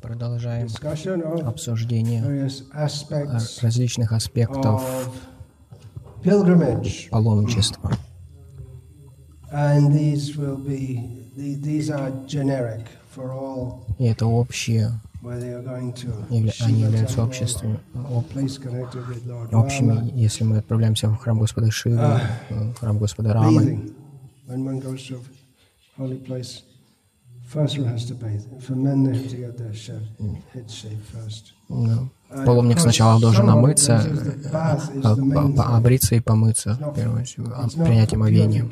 Продолжаем обсуждение различных аспектов паломничества. И это общие. они являются обществами, общими, если мы отправляемся в храм Господа Шивы, в храм Господа Рамы. Паломник сначала должен омыться, обриться и помыться, первым, принять омовение.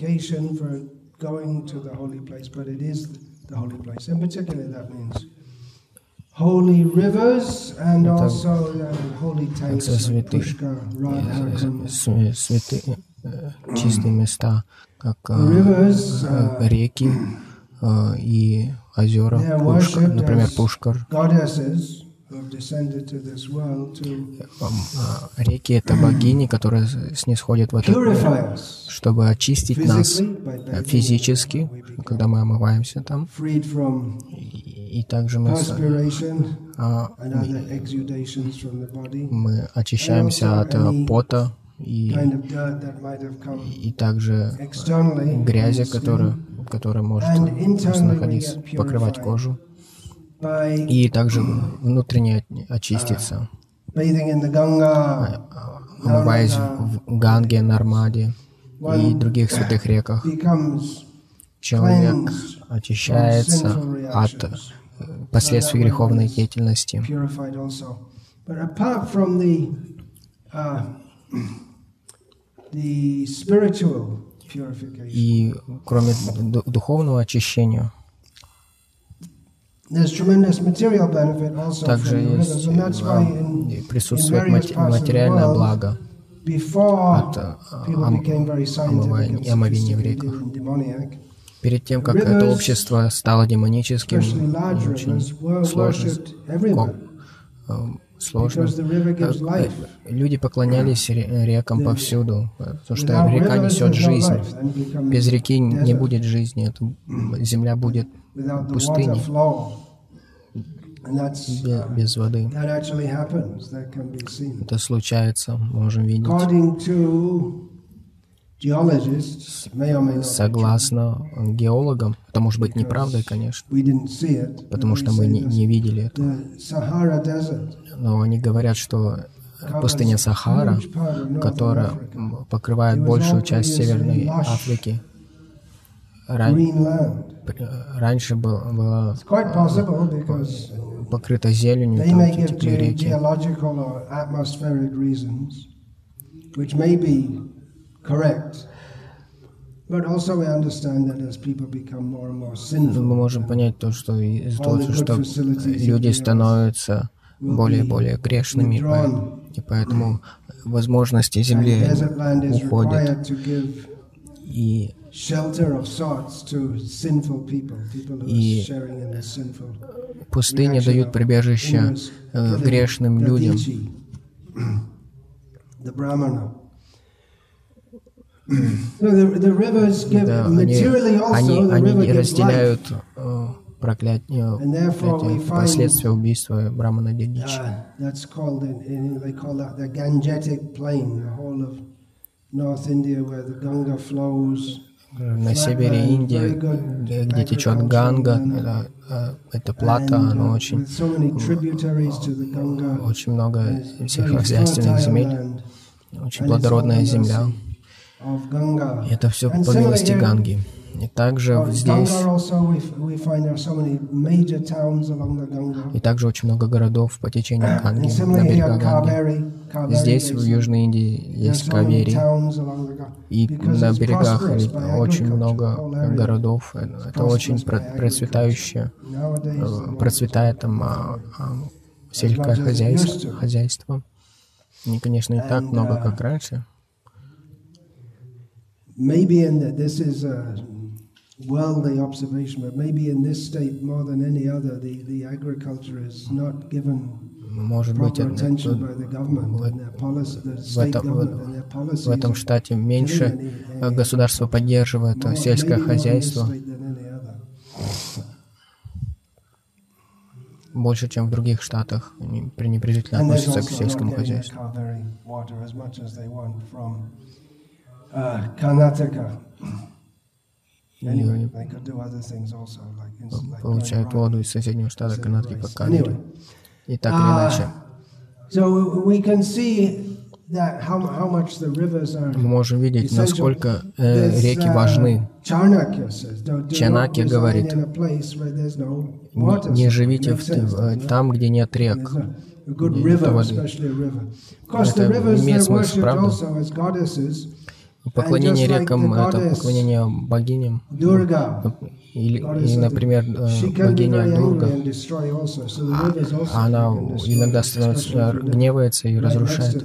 Holy rivers and also holy tanks святые, святые, чистые места, как реки, и озера, Пушкар, например, Пушкар. Реки — это богини, которые снисходят в этот мир, чтобы очистить нас физически, когда мы омываемся там. И, также мы, мы очищаемся от пота, и, и также грязи, которая, которая может находиться, покрывать кожу, и также внутренне очиститься, а, омываясь в Ганге, Нармаде и других святых реках. Человек очищается от э, последствий греховной деятельности. И кроме духовного очищения, также есть, э, присутствует материальное благо. от э, омовения в реках. Перед тем, как это общество стало демоническим, очень сложно, сложно. Э, люди поклонялись рекам повсюду, потому что река несет жизнь. Без реки не будет жизни, земля будет пустыней без воды. Это случается, можем видеть. Согласно геологам, это может быть неправдой, конечно, потому что мы не, не видели этого. Но они говорят, что пустыня Сахара, которая покрывает большую часть Северной Африки, ран... раньше была покрыта зеленью, там текли реки. Мы можем понять то, что из-за того, что люди становятся более и более грешными, и поэтому возможности земли уходят. И и пустыни дают прибежище э, грешным людям. Да, они, они, они разделяют э, проклятие, проклятие последствия убийства Брамана Дедичи. На севере Индии, где, где течет Ганга, это, э, это плата, оно очень, очень много сельскохозяйственных земель, очень плодородная земля. И это все по милости Ганги. И также здесь, и также очень много городов по течению Ганги, на берегах Ганги. Здесь, в Южной Индии, есть Кавери, и на берегах очень много городов. Это очень процветающее, э, процветает там а, сельское хозяйство. хозяйство. И, конечно, не так много, как раньше. Maybe in the, this is a worldly observation, but maybe in this state more than any other, the, the agriculture is not given может быть, это, в, этом, в этом штате меньше государство поддерживает сельское хозяйство. больше, чем в других штатах, пренебрежительно относятся к сельскому хозяйству. И получают воду из соседнего штата Канадки по Калери. И так или иначе. Мы можем видеть, насколько э, реки важны. Чанаки говорит, не, живите в, в, там, где нет рек, нет воды. Это имеет смысл, правда? Поклонение рекам — это поклонение богиням. Или, или например, э, богиня Дурга, а, она иногда становится, гневается и разрушает.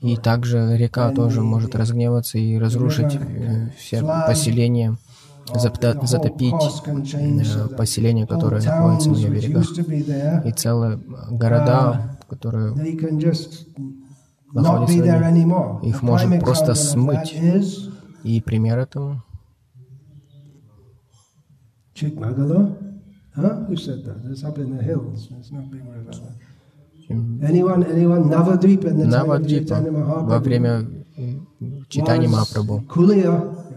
И также река тоже может разгневаться и разрушить э, все поселения, затопить э, поселения, которые находятся на ее берегах. И целые города, которые находятся на них, их может просто смыть. И пример этому Chikmagalur? Huh? Who said that? It's up in the hills. It's not big river. Anyone, anyone? Navadvipa во время читания Мапрабху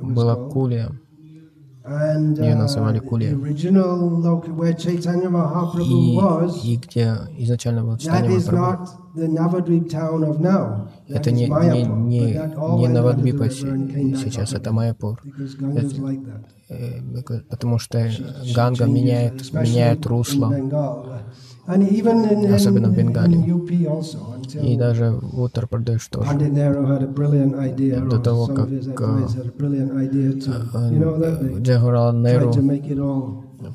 была Кулия. Ее называли Кулия. И, и где изначально был Читания Мапрабху. Это не, не, не, не Навадвипа сейчас, это Майяпур. Э, потому что Ганга меняет, меняет русло особенно в Бенгалии. И даже в Утар-Прадеш тоже. До того, как Джагурал Неру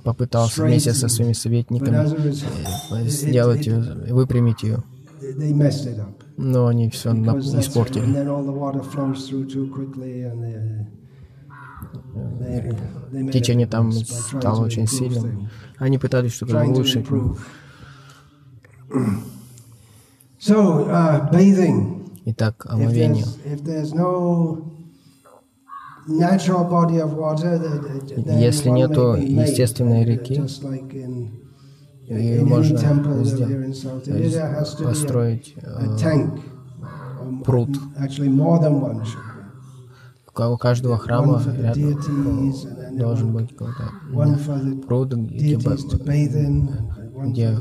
попытался вместе со своими советниками э, сделать ее, выпрямить ее. Но они все испортили. Течение там стало очень сильным. Они пытались что-то улучшить. Uh. Итак, омовение. Если нет естественной реки, и можно построить э, пруд. У каждого храма рядом должен быть какой-то пруд, где, где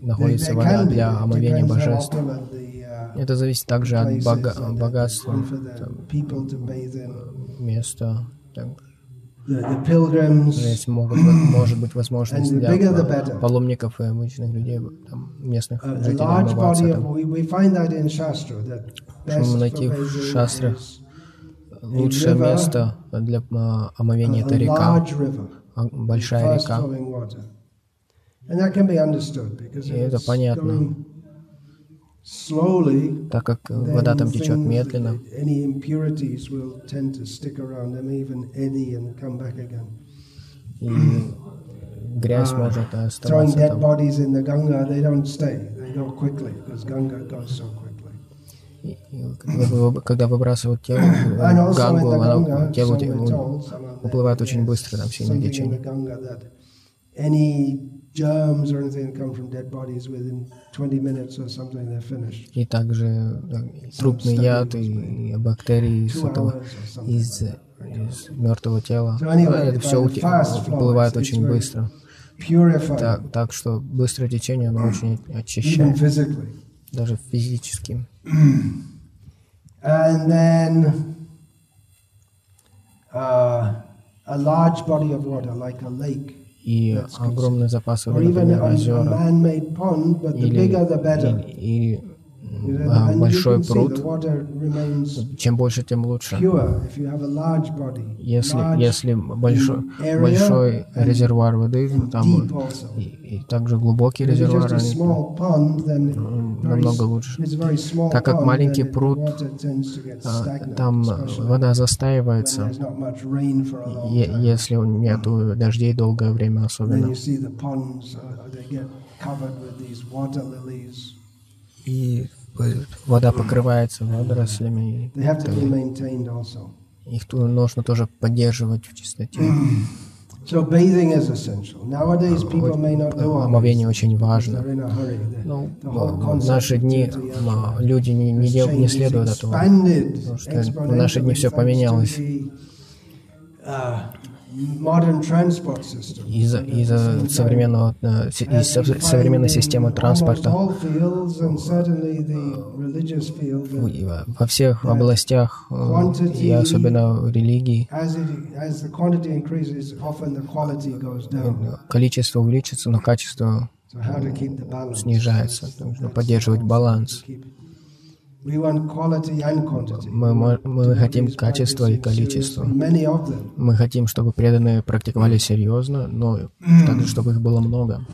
находится вода для омовения божеств. Это зависит также от бога богатства, места. Здесь могут, может быть возможность для паломников и обычных людей, там, местных жителей омываться там. Можем найти в шастрах? лучшее место для а, омовения — это река, а, большая река. И это понятно, так как вода там течет медленно. И грязь uh, может оставаться там. когда выбрасывают тело в Гангу, она, тело уплывает очень быстро, там сильное течение germs or anything that come from dead bodies within 20 minutes or something, they're finished. И также трупный яд и бактерии из этого, из, из мертвого тела. So anyway, это все уплывает очень быстро. Так, так что быстрое течение, оно очень очищает. Даже физически. And then uh, a large body of water, like a lake, и огромные запасы например, озера, или, а, большой пруд, чем больше, тем лучше. Если, если большой, большой резервуар воды, там и, и также глубокий резервуар, они, намного лучше. Так как маленький пруд, а, там вода застаивается, если нету дождей долгое время особенно. И вода покрывается водорослями. Их нужно тоже поддерживать в чистоте. Омовение очень важно. Ну, в наши дни люди не, не, дел, не следуют этого, потому что в наши дни все поменялось. Из-за из современного, э, из современной системы транспорта. во всех областях, э, и особенно в религии, количество увеличится, но качество снижается. Нужно поддерживать баланс. Мы, мы, мы хотим качества и количества. Мы хотим, чтобы преданные практиковали серьезно, но также, чтобы их было много.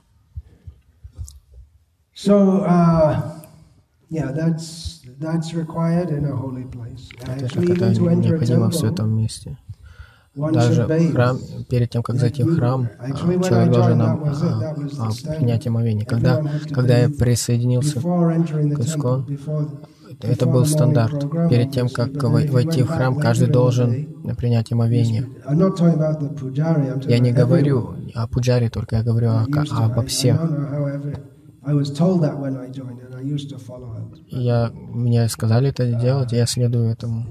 So, uh, yeah, that's, that's required in a holy place. Actually, это. Даже храм, перед тем, как зайти в храм, человек должен а, а, принять омовение. Когда, когда я присоединился к Искон, это был стандарт. Перед тем, как войти в храм, каждый должен принять омовение. Я не говорю о пуджаре, только я говорю о, обо всех. Я, мне сказали это делать, и я следую этому.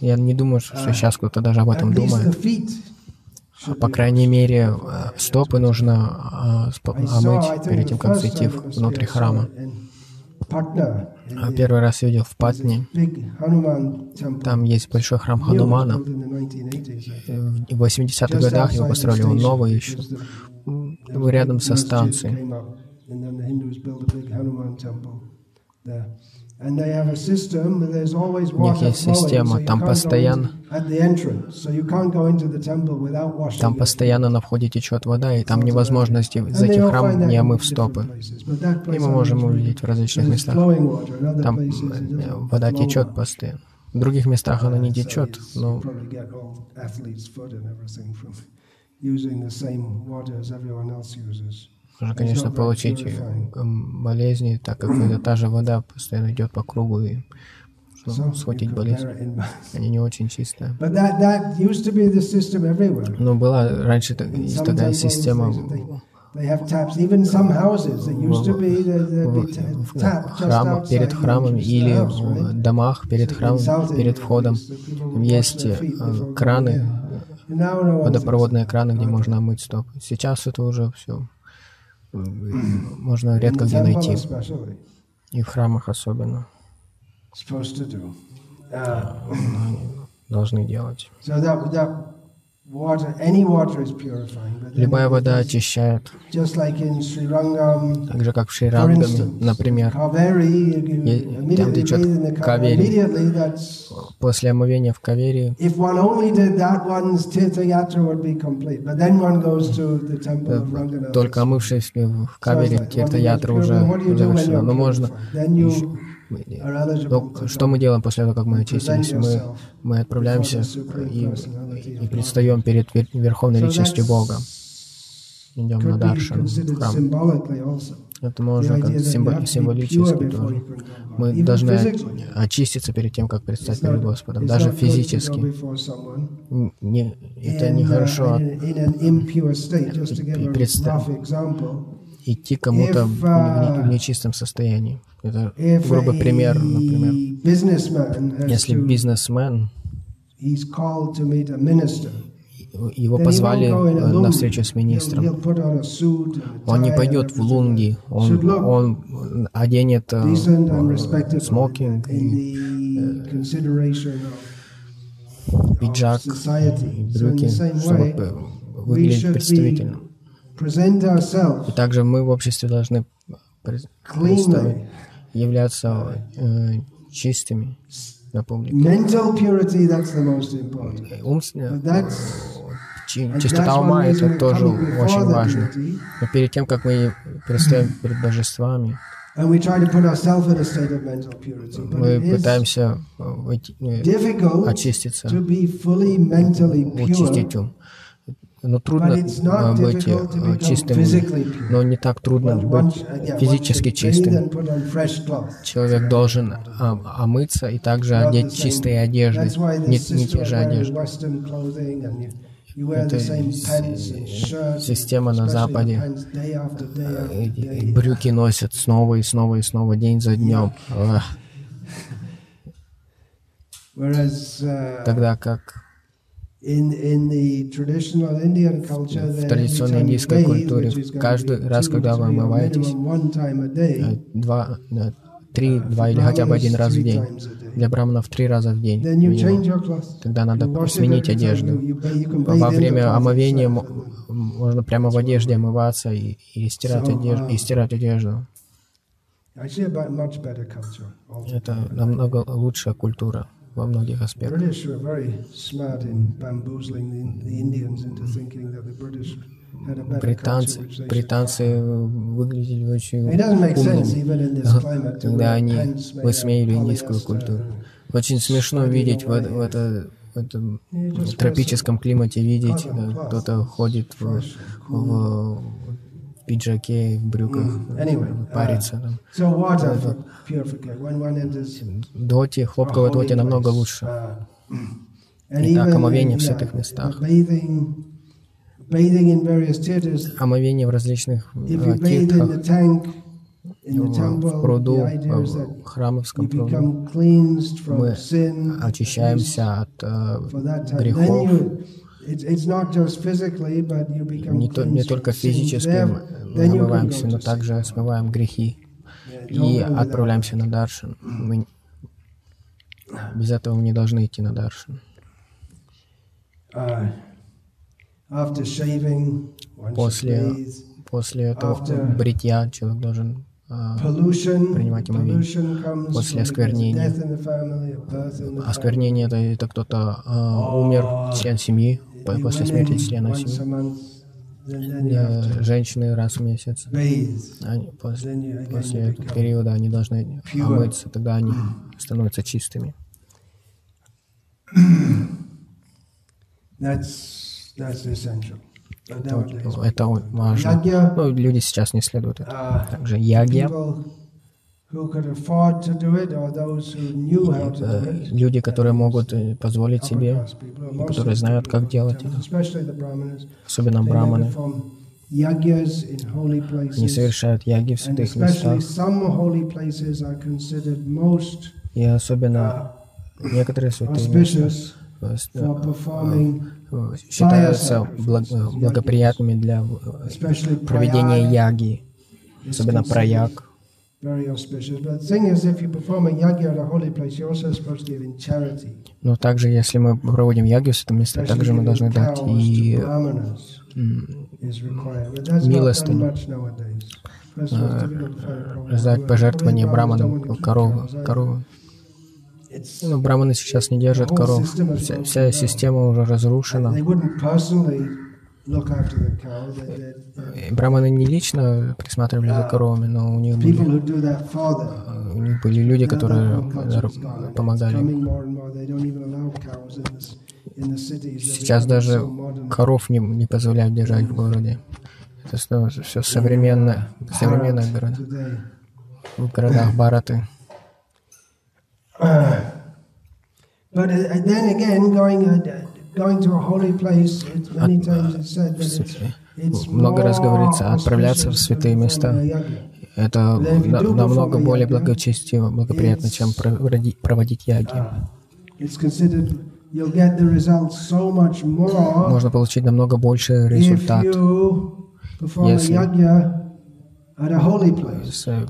Я не думаю, что сейчас кто-то даже об этом думает. По крайней мере, э, стопы нужно э, омыть перед тем, как зайти внутрь храма. А первый раз видел в Патне. Там есть большой храм Ханумана. В 80-х годах его построили, он новый еще. Рядом со станцией. У них есть система, там постоянно, там постоянно на входе течет вода, и там невозможно зайти в храм, не омыв стопы. И мы можем увидеть в различных местах. Там э, вода течет постоянно. В других местах она не течет, но можно, конечно, получить э, болезни, так как это та же вода постоянно идет по кругу и можно схватить болезнь. Они не очень чистые. Но была раньше такая система. в храмах, перед храмом или в домах перед храмом, перед входом. есть э, краны, водопроводные краны, где можно омыть стопы. Сейчас это уже все можно редко где найти. И в храмах особенно. Должны делать. Любая вода очищает. Так же, как в Шрирангаме, например. Там течет кавери. После омовения в кавери только омывшись в кавери, тирта-ятра уже завершена. Но можно но что мы делаем после того, как мы очистились? Мы, мы отправляемся и, и предстаем перед Верховной Личностью Бога. Идем на Даршан, в храм. Это можно как символически тоже. Мы должны очиститься перед тем, как предстать перед Господом, даже физически. Не, это нехорошо представить идти кому-то в, нечистом состоянии. Это грубый пример, например. Если бизнесмен, его позвали на встречу с министром. Он не пойдет в лунги, он, он оденет э, смокинг, и, э, пиджак, брюки, чтобы выглядеть представительно. И также мы в обществе должны являться э, чистыми на публике. Умственная чистота ума — это тоже очень важно. Но перед тем, как мы предстоим перед божествами, мы пытаемся э, очиститься, очистить ум. Но трудно быть чистым, но не так трудно быть физически чистым. Человек должен омыться и также одеть чистые одежды, не, не те же одежды. Это система на Западе. Брюки носят снова и снова и снова, день за днем. Тогда как в традиционной индийской культуре каждый раз, когда вы омываетесь, э, два, э, три, два или хотя бы один раз в день. Для браманов три раза в день. Тогда надо сменить одежду. Во время омовения можно прямо в одежде омываться и, и, стирать, одежду, и стирать одежду. Это намного лучшая культура во многих аспектах. Британцы, британцы выглядели очень умными, когда они высмеяли индийскую культуру. Очень смешно видеть в, в, это, в этом тропическом климате, видеть, кто-то ходит в, в пиджаке, в брюках, mm. париться. Там. Доти, хлопковая доти намного лучше. Итак, омовение в святых местах. Омовение в различных тиртхах, в пруду, в храмовском пруду. Мы очищаемся от э, грехов. Не, то, не только физически мы омываемся, но также смываем грехи и отправляемся на Даршан. Мы... Без этого мы не должны идти на Даршан. Uh, после, после этого бритья человек должен uh, принимать омовение. После осквернения. Осквернение это, это кто-то uh, умер, член семьи, после смерти члена семьи женщины раз в месяц. Они после, после этого периода они должны омыться, тогда они становятся чистыми. Это, это важно. Ну, люди сейчас не следуют этому. А, Также ягья. Люди, которые могут э, позволить себе, которые знают, как делать это, особенно браманы, они совершают яги в святых местах. И особенно uh, некоторые святые места э, э, считаются благоприятными для проведения яги, особенно Но также, если мы проводим яги в этом месте, также мы должны дать и милостыню, раздать пожертвования браманам, коровы, коровы. Ну, браманы сейчас не держат коров. Вся, вся система уже разрушена. Браманы не лично присматривали за коровами, но у них были, у них были люди, которые помогали. Сейчас даже коров не, не позволяют держать в городе. Это все современное, современное города. В городах Бараты. But uh, then again, going uh, много раз говорится, отправляться в святые места. Это намного более благочестиво, благоприятно, чем проводить яги. Можно получить намного больше результат, если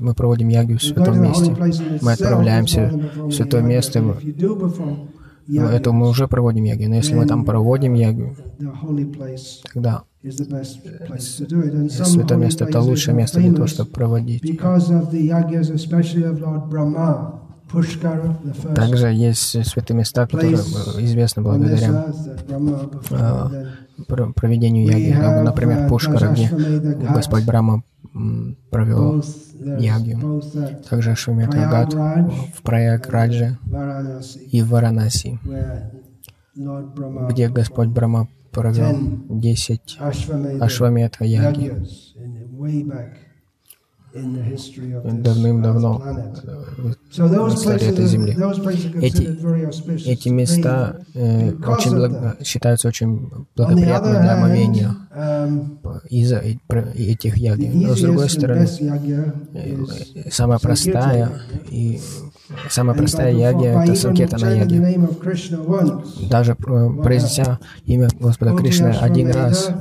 мы проводим яги в святом месте. Мы отправляемся в святое место, но это мы уже проводим яги. Но если мы там проводим яги, тогда святое место — это лучшее место для того, чтобы проводить. Также есть святые места, которые известны благодаря э, проведению яги. Например, Пушкара, где Господь Брама провел ягью. Также Шумет Агат в Праяградже и в Варанаси, где Господь Брама провел 10 Ашваметха яги давным-давно в истории этой земли. Эти, эти места э, очень благо, считаются очень благоприятными для омовения из-за этих яги. Но с другой стороны, э, самая простая и Самая простая яги — это санкетана яги. Даже э, произнеся имя Господа Кришны один раз,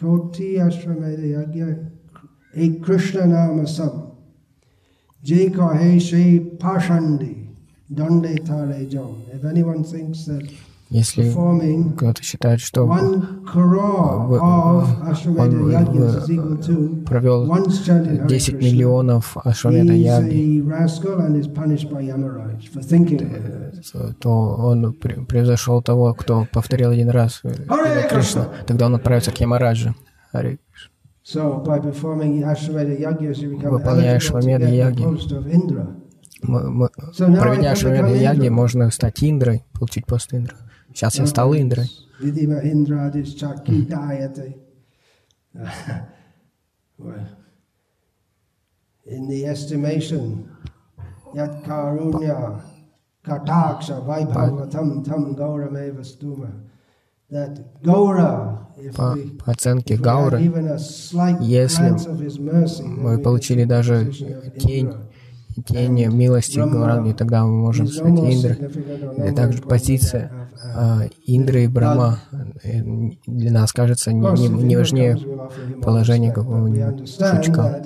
कोटि आश्रम यज्ञ एक कृष्ण नाम सब जे कहे श्री पाषाण्डी dande tare jom. If anyone thinks that если кто-то считает, что он провел 10 миллионов Ашвамеда Яги, то он превзошел того, кто повторил один раз Кришна. Тогда он отправится к Ямараджи. Выполняя Ашвамеда Яги, проведя Ашвамеда Яги, можно стать Индрой, получить пост Индры. Сейчас я стал Индрой. In the estimation, yat karunya kataksha vaibhavatam tam gaurameva stuma. That Gaura, по, по оценке Гауры, если мы получили даже тень тень милости Гауранги, тогда мы можем стать Индрой. И также позиция а, Индры и Брахма э, для нас кажется не, не, не важнее положения какого-нибудь шучка.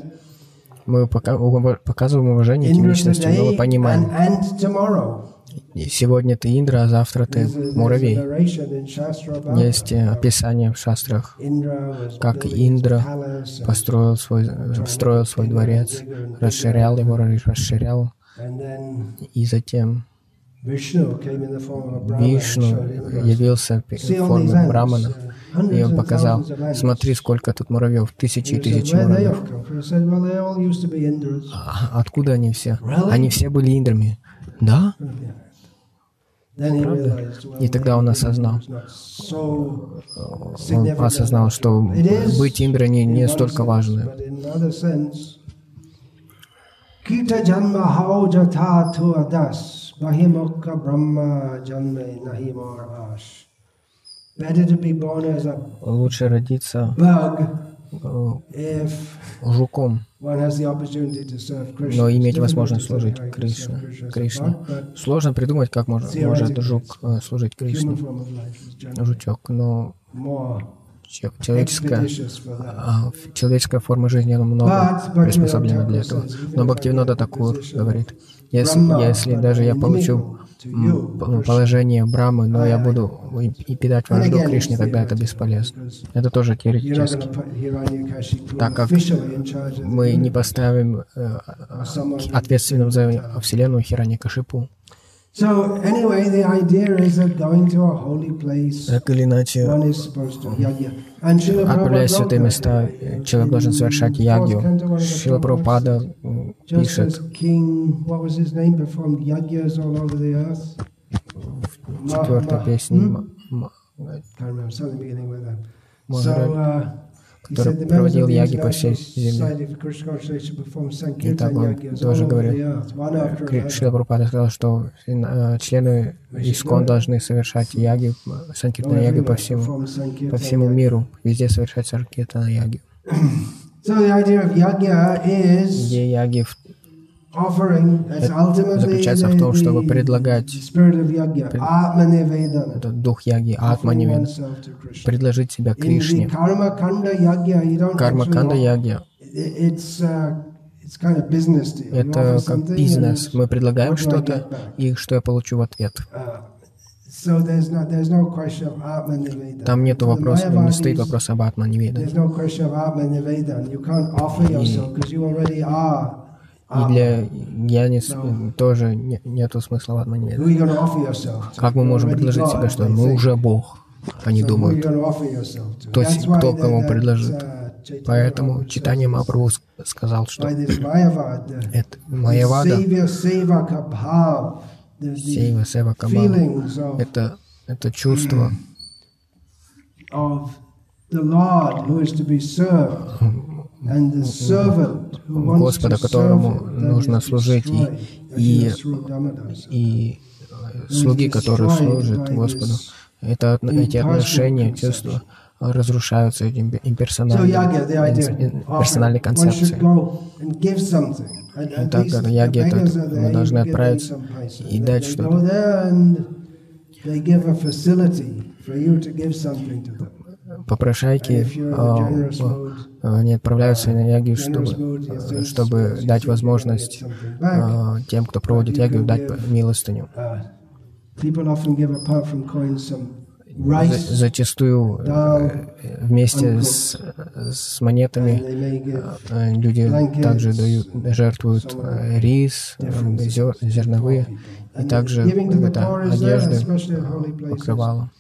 Мы пока, показываем уважение этим личностям, но мы понимаем, сегодня ты Индра, а завтра ты муравей. Есть э, описание в шастрах, как Индра построил свой, строил свой дворец, расширял его, расширял, и затем Вишну явился в форме Брамана, и он показал, смотри, сколько тут муравьев, тысячи и тысячи муравьев. А откуда они все? Они все были индрами. Да? Правда? И тогда он осознал, он осознал, что быть Индрой не, не столько важно. Kita janma hao jatha tu adas, bahimokka brahma janme nahi ash. Better to be born as a Лучше родиться жуком, но иметь возможность служить Кришне. Кришне. Сложно придумать, как может, может жук э, служить Кришне. Жучок, но человеческая, а, человеческая форма жизни намного приспособлена для этого. Но Бхактивинода Такур говорит, если, если даже я получу положение Брамы, но я буду и питать вражду Кришне, тогда это бесполезно. Это тоже теоретически. Так как мы не поставим э, ответственным за Вселенную Хирани Кашипу, так или иначе, отправляясь в святые места, человек должен совершать ягью. Шила Прабхупада пишет, в четвертой песне Махарадж который проводил яги по всей земле. И так он тоже говорил. Шрила Прабхупада сказал, что э, члены Искон должны совершать яги, санкиртана яги по всему, по всему миру, везде совершать санкиртана яги. Идея яги в заключается в том, чтобы предлагать этот дух яги, атманиведа, предложить себя Кришне. Карма канда яги это как бизнес. Мы предлагаем что-то, и что я получу в ответ. Там нет вопроса, не стоит вопрос об Атманиведа. И для Гьянис тоже не, нету смысла в одном Как мы можем предложить себе, что мы уже Бог? Они думают. То есть кто кому предложит. Поэтому читание Мапрабху сказал, что это Майявада, Сейва Сева Кабхава, это это чувство Господа, которому нужно служить, и, и, и слуги, которые служат Господу. Это, эти отношения, чувства разрушаются этим имперсональной, персональной концепцией. И так как яги, это мы должны отправиться и дать что-то. Попрошайки а, а, они отправляются на яги, чтобы, чтобы дать возможность а, тем, кто проводит яги, дать милостыню. Зачастую э, вместе с, с монетами э, люди также дают, жертвуют э, рис, зерновые, и также это одежды, покрывало.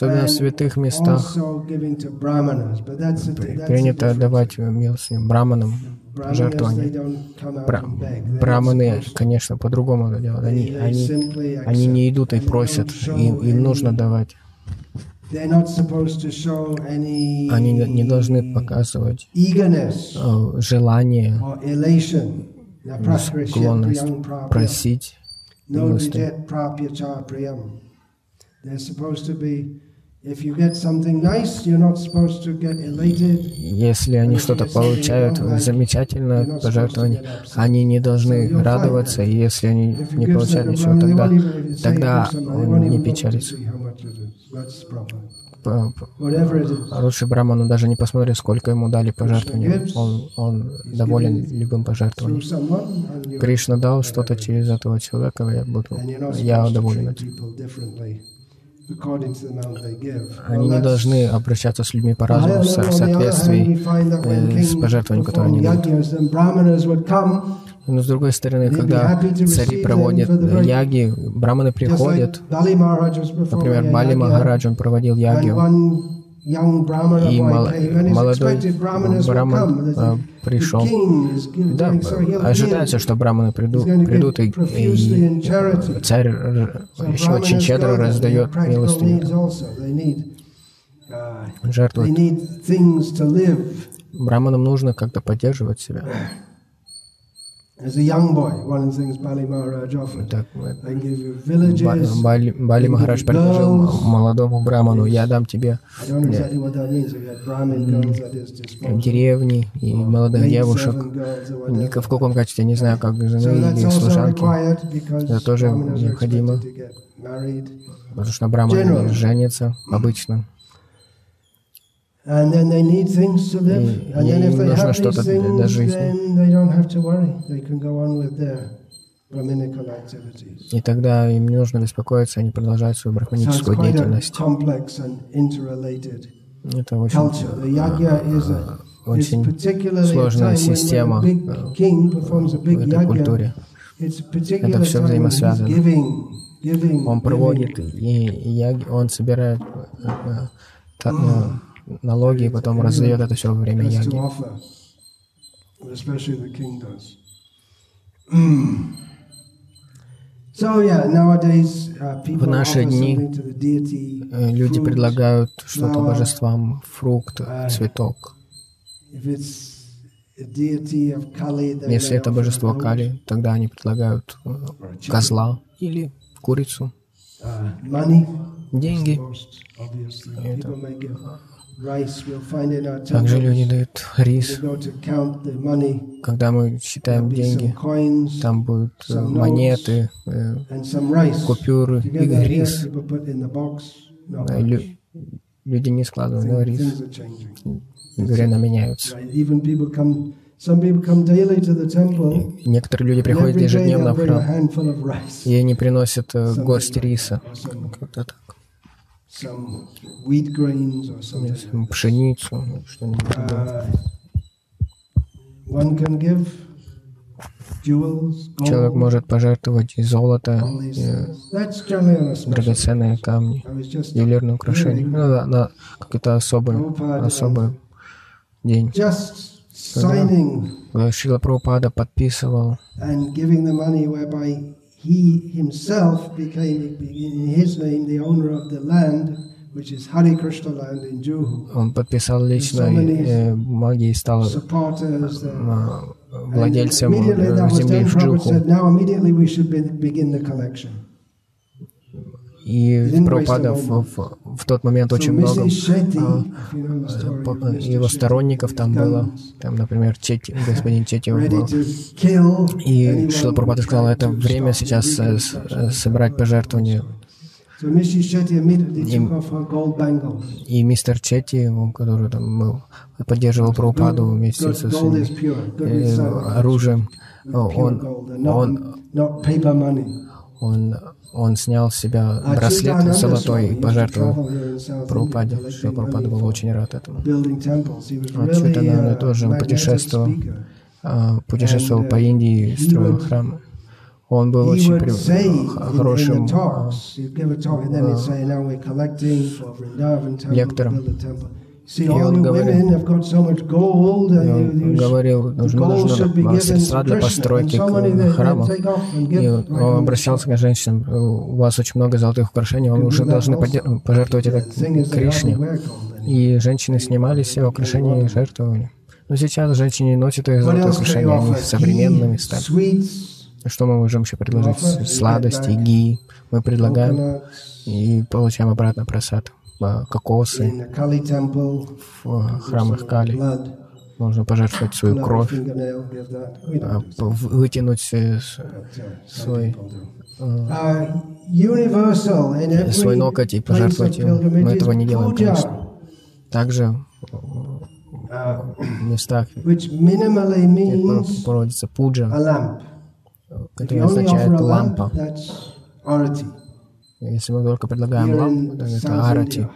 Особенно в святых местах принято отдавать милостыню браманам, жертвования. Бра браманы, конечно, по-другому это делают. Они, они, они не идут и просят, им, им нужно давать. Они не должны показывать э, желание, склонность просить милости. Если они что-то получают, замечательное пожертвование, они не должны радоваться, и если они не получают ничего, тогда, тогда не печалится. Лучше Браману даже не посмотрит, сколько ему дали пожертвований. Он, он доволен любым пожертвованием. Кришна дал что-то через этого человека, я буду, я доволен этим. Они не должны обращаться с людьми по-разному в соответствии э, с пожертвованием, которое они дают. Но с другой стороны, когда цари проводят яги, браманы приходят. Например, Бали Махарадж, он проводил яги. И молодой браман а, пришел. Да, ожидается, что браманы придут, придут и, и царь еще очень щедро раздает милостыню. Жертвует. Браманам нужно как-то поддерживать себя. Бали, Бали Махарадж предложил молодому браману, я дам тебе деревни и молодых девушек. В каком качестве, не знаю, как жены или служанки. Это тоже необходимо. Потому что браманы женятся обычно. И нужно что-то для жизни. И тогда им не нужно беспокоиться, они продолжают свою брахманическую деятельность. Это очень, очень сложная система в этой культуре. Это все взаимосвязано. Он проводит, и, и он собирает налоги и потом раздает это все во время яги. В наши дни э, люди предлагают что-то божествам, фрукт, цветок. Если это божество Кали, тогда они предлагают э, козла или курицу, деньги. Это также люди дают рис. Когда мы считаем деньги, там будут э, монеты, э, купюры и рис. Люди не складывают но рис. Время меняются. Некоторые люди приходят ежедневно в храм, и они приносят э, горсть риса. Как-то так пшеницу, что-нибудь Человек может пожертвовать и золото, и драгоценные камни, ювелирные украшения. Ну, да, на какой-то особый, особый день. Когда Шила Прабхупада подписывал he himself became, in his name, the owner of the land, which is Hare Krishna land in Juhu. Он подписал лично э, бумаги и стал Supporters there. э, владельцем Immediately э, that was земли done, в Prabhupada Джуху. И a в, в- тот момент очень много а, Mr. его сторонников там было. Там, например, Чети, господин Чети. был. И Шила Прабхупада сказал, это время сейчас э, э, собирать пожертвования. Bangles. И мистер Четти, он, который там был, поддерживал Прабхупаду вместе со своим э, оружием, он, он. Он, он снял с себя А браслет золотой и пожертвовал Прабхупаде. Шила Прабхупада был очень рад этому. А Читананда тоже путешествовал, а, путешествовал по uh, Индии, строил храмы. Он был очень при- хорошим а, лектором. Он говорил- нужно, средства для постройки and И он обращался к женщинам, у вас очень много золотых украшений, вам уже должны пожертвовать это Кришне. И женщины снимали все украшения и жертвовали. Но сейчас женщины носят их золотые украшения, они современными стали. Что мы можем еще предложить? Сладости, ги. Мы предлагаем и получаем обратно просад. А, Кокосы в а, храмах Кали. Можно пожертвовать свою кровь, а, вытянуть э, uh, свой. Uh, свой нокоть и пожертвовать его. Мы этого не делаем, конечно. Также uh, в местах где проводится пуджа, которая означает лампа. Если мы только предлагаем лампу, это арати.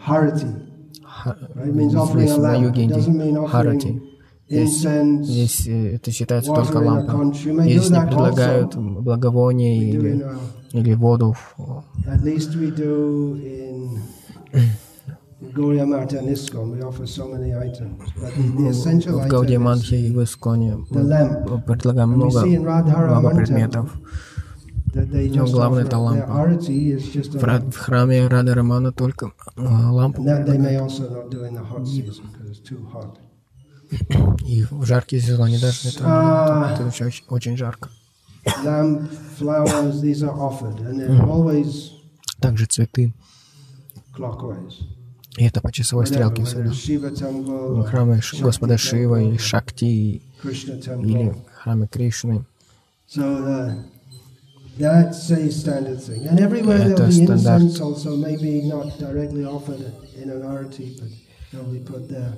Здесь на юге Индии харати. Здесь, здесь э, это считается только лампа. Здесь не предлагают in или, или воду. в- Манхе и в Исконе мы предлагаем много, много предметов. Ну, главное offer, это лампа. В, в храме Рады Романа только а, лампу. И в жаркие сезоны даже это, А. это очень, очень жарко. Также цветы. И это по часовой стрелке всегда. Храмы Ш- Shakti Господа Шива или Шакти или храмы Кришны. Это there'll be стандарт. incense also, maybe not directly offered in an arati, but they'll be put there.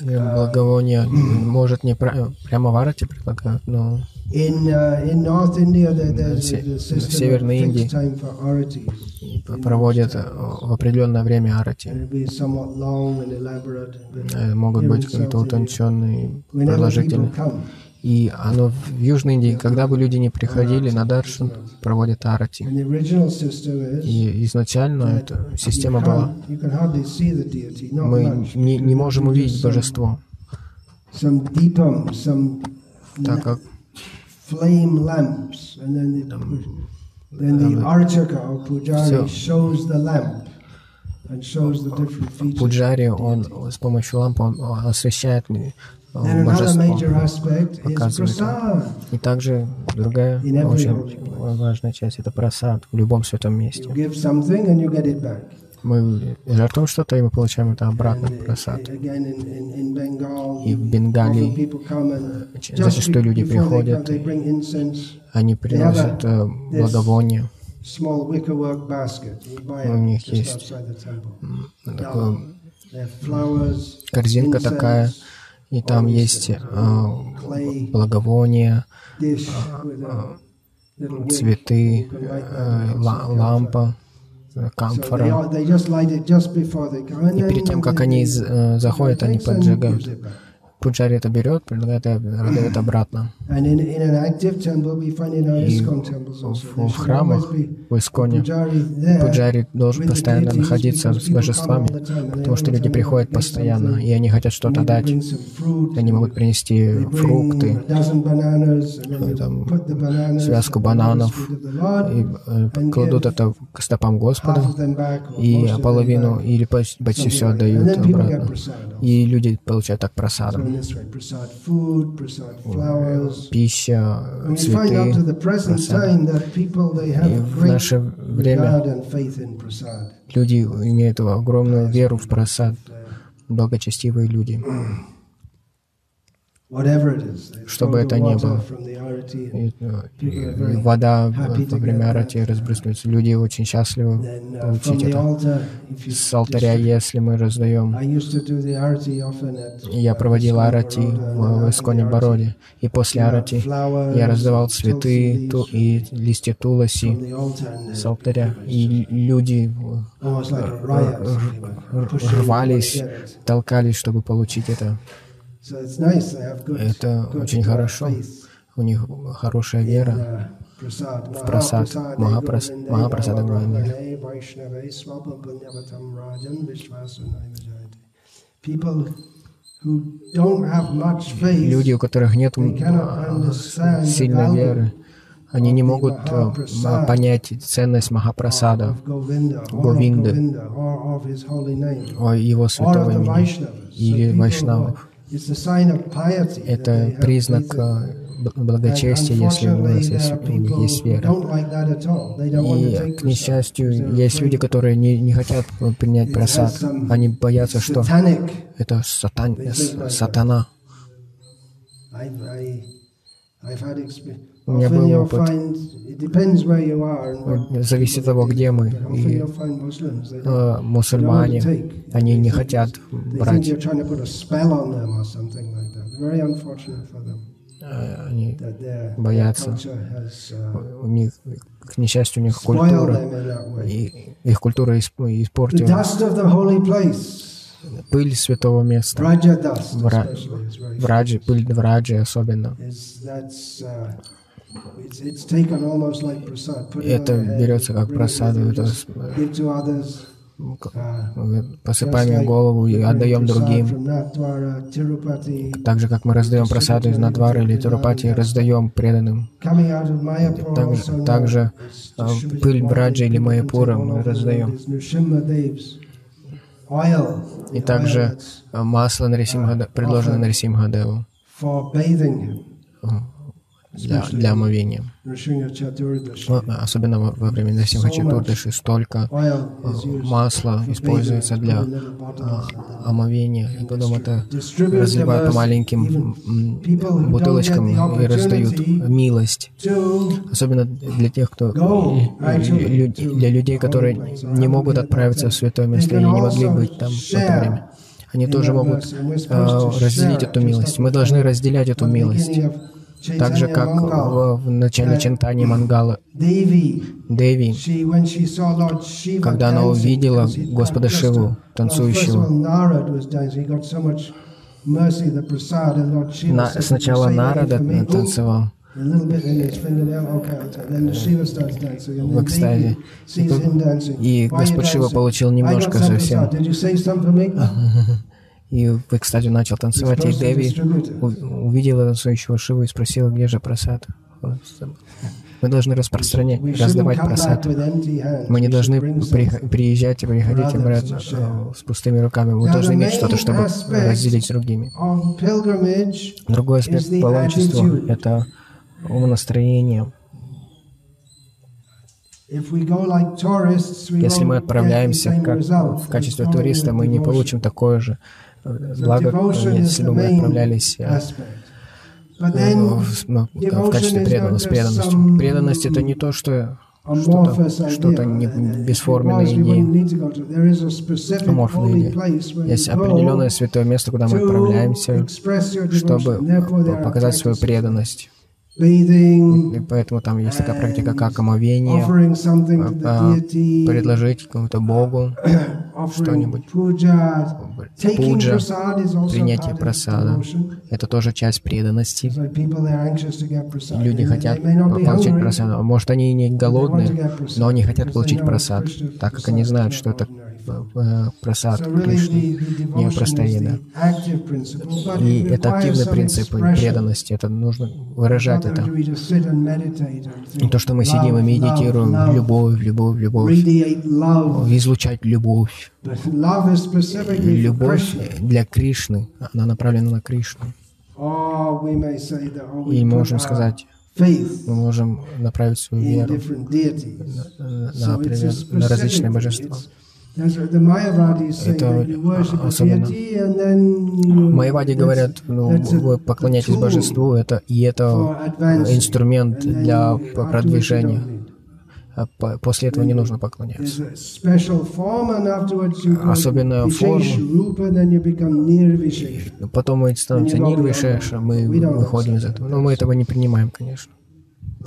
Э, Благовония может не прямо в арате предлагают, но uh, в Северной Индии проводят э, в определенное время арати. And it'll be somewhat long and elaborate. But Э, Могут быть какие-то утонченные, продолжительные. И оно в Южной Индии, когда бы люди не приходили на даршан, проводят арати. И изначально эта система была. Мы не, не можем увидеть божество, так как. Пуджари, он с помощью лампы он освещает э, божество. показывает. И также другая очень важная часть – это просад в любом святом месте. Мы жертвуем что-то, и мы получаем это обратно, uh, просад. И в Бенгалии зачастую люди приходят, они приносят э, buy У них есть такое flowers, корзинка такая, и там есть э, благовония, цветы, э, лампа, э, камфора. И перед тем, как они э, заходят, они поджигают. Пуджари это берет, предлагает и отдает обратно. И в, в храмах, в Исконе, пуджари должен постоянно находиться с божествами, потому что люди приходят постоянно, и они хотят что-то дать. Они могут принести фрукты, там, связку бананов, и э, кладут это к стопам Господа, и половину или почти все отдают обратно. И люди получают так просаду. Пища, цветы, просад. И в наше время люди имеют огромную веру в просад, благочестивые люди. Что бы это ни было. И, и вода во время арати разбрызгивается. Люди очень счастливы получить это. С алтаря, если мы раздаем. Я проводил арати в Исконе Бороде. И после арати я раздавал цветы ту, и листья туласи с алтаря. И люди рвались, толкались, чтобы получить это. Это очень хорошо. У них хорошая вера в прасад, Махапрас, Махапрасада. Люди, у которых нет сильной веры, они не могут э, понять ценность Махапрасада, Говинды, о его святого имени или Вайшнавов. Это признак э, благочестия, если у, нас есть, у них есть вера. И, к несчастью, есть люди, которые не, не хотят принять просад. Они боятся, что это сатан, сатана. У меня был опыт. Зависит от того, где мы. И э, мусульмане, они не хотят брать. Э, они боятся. У них, к несчастью, у них культура, и их культура испортилась пыль святого места. Вра... Враджи, пыль Враджи особенно. Это берется как просаду, это посыпаем голову и отдаем другим. Так же, как мы раздаем просаду из Надвара или Тирупати, раздаем преданным. Также, также а, пыль Браджа или Майяпура мы раздаем. И также масло Нарисимхада, предложено Нарисимхадеву для, для омовения. Ну, особенно во, во время Насимха Чатурдаши столько э, масла используется для а, омовения. И потом это разливают по маленьким бутылочкам и раздают милость. Особенно для тех, кто для людей, которые не могут отправиться в святое место или не могли быть там в это время. Они тоже могут э, разделить эту милость. Мы должны разделять эту милость. Так же, как в, начале Чантани Мангала. Деви, когда она увидела Господа Шиву, танцующего, на, сначала Нарада танцевал, в экстазе. И Господь Шива получил немножко совсем. И в экстазе начал танцевать, и Деви увидела танцующего Шиву и спросила, где же просад. Мы должны распространять, раздавать просад. Мы не должны при, приезжать и приходить обратно э, с пустыми руками. Мы должны иметь что-то, чтобы разделить с другими. Другой аспект паломничества — это умонастроение. Если мы отправляемся как в качестве туриста, мы не получим такое же благо, если бы мы отправлялись э, ну, в качестве преданного, с преданностью. Преданность — это не то, что что-то что не бесформенная идея, аморфная идея. Есть определенное святое место, куда мы отправляемся, чтобы показать свою преданность. И поэтому там есть такая практика, как омовение, а, предложить кому-то Богу что-нибудь. Пуджа, принятие просада, это тоже часть преданности. Люди хотят получить hungry, просад. А Может, они не голодные, но они хотят получить просад, так как они знают, что это э, просад Кришны, не but И это активный принцип преданности, это нужно выражать это. think, то, что мы сидим и медитируем, любовь, любовь, любовь, излучать любовь. Любовь для Кришны, она направлена на Кришну. И мы можем сказать, мы можем направить свою веру на, например, на различные божества. Это особенно. Майвади говорят, ну, вы поклоняетесь божеству, это, и это инструмент для продвижения. А по- После этого не нужно поклоняться. Особенная форма. Потом мы становимся нирвишеша, мы выходим из этого. Но мы этого не принимаем, конечно.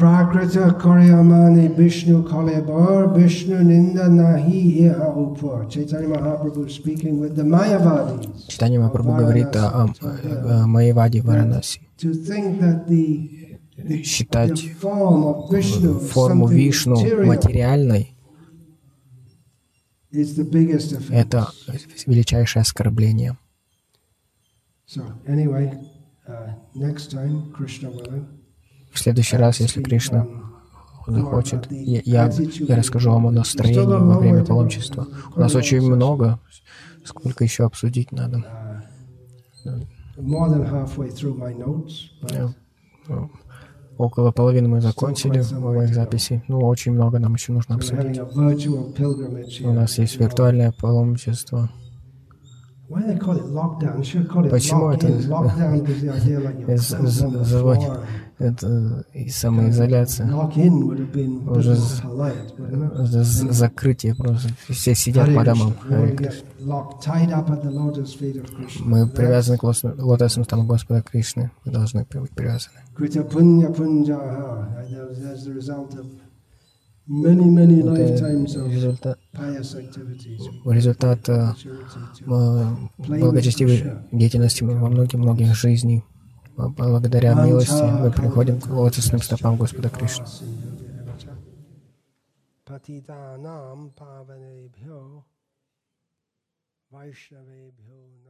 Prakrita Koryamani Vishnu Kalebor Vishnu Ninda Nahi Iha Upur. Chaitanya Mahaprabhu speaking with the Mayavadis. Читание Махапрабху говорит о, о, о Майяваде Варанаси. To think that the, the, Считать форму Вишну материальной это величайшее оскорбление. So anyway, uh, next time, Krishna willing, В следующий раз, если Кришна захочет, я, я, я расскажу вам о настроении во время паломничества. У нас очень много, сколько еще обсудить надо. э, Около половины мы закончили моих записей. Ну, очень много нам еще нужно обсудить. У нас есть виртуальное паломничество. Почему это- заводит. Это и самоизоляция. Уже it? З- з- Закрытие просто. Все сидят по домам. Мы привязаны к лотосным стопам Господа Кришны. Мы должны быть привязаны. Many, many lifetimes of результат, результат э, благочестивой деятельности во многих-многих жизней. Благодаря милости мы приходим к лотосным стопам Господа Кришны. Pavanebhyo Vaishnavebhyo namo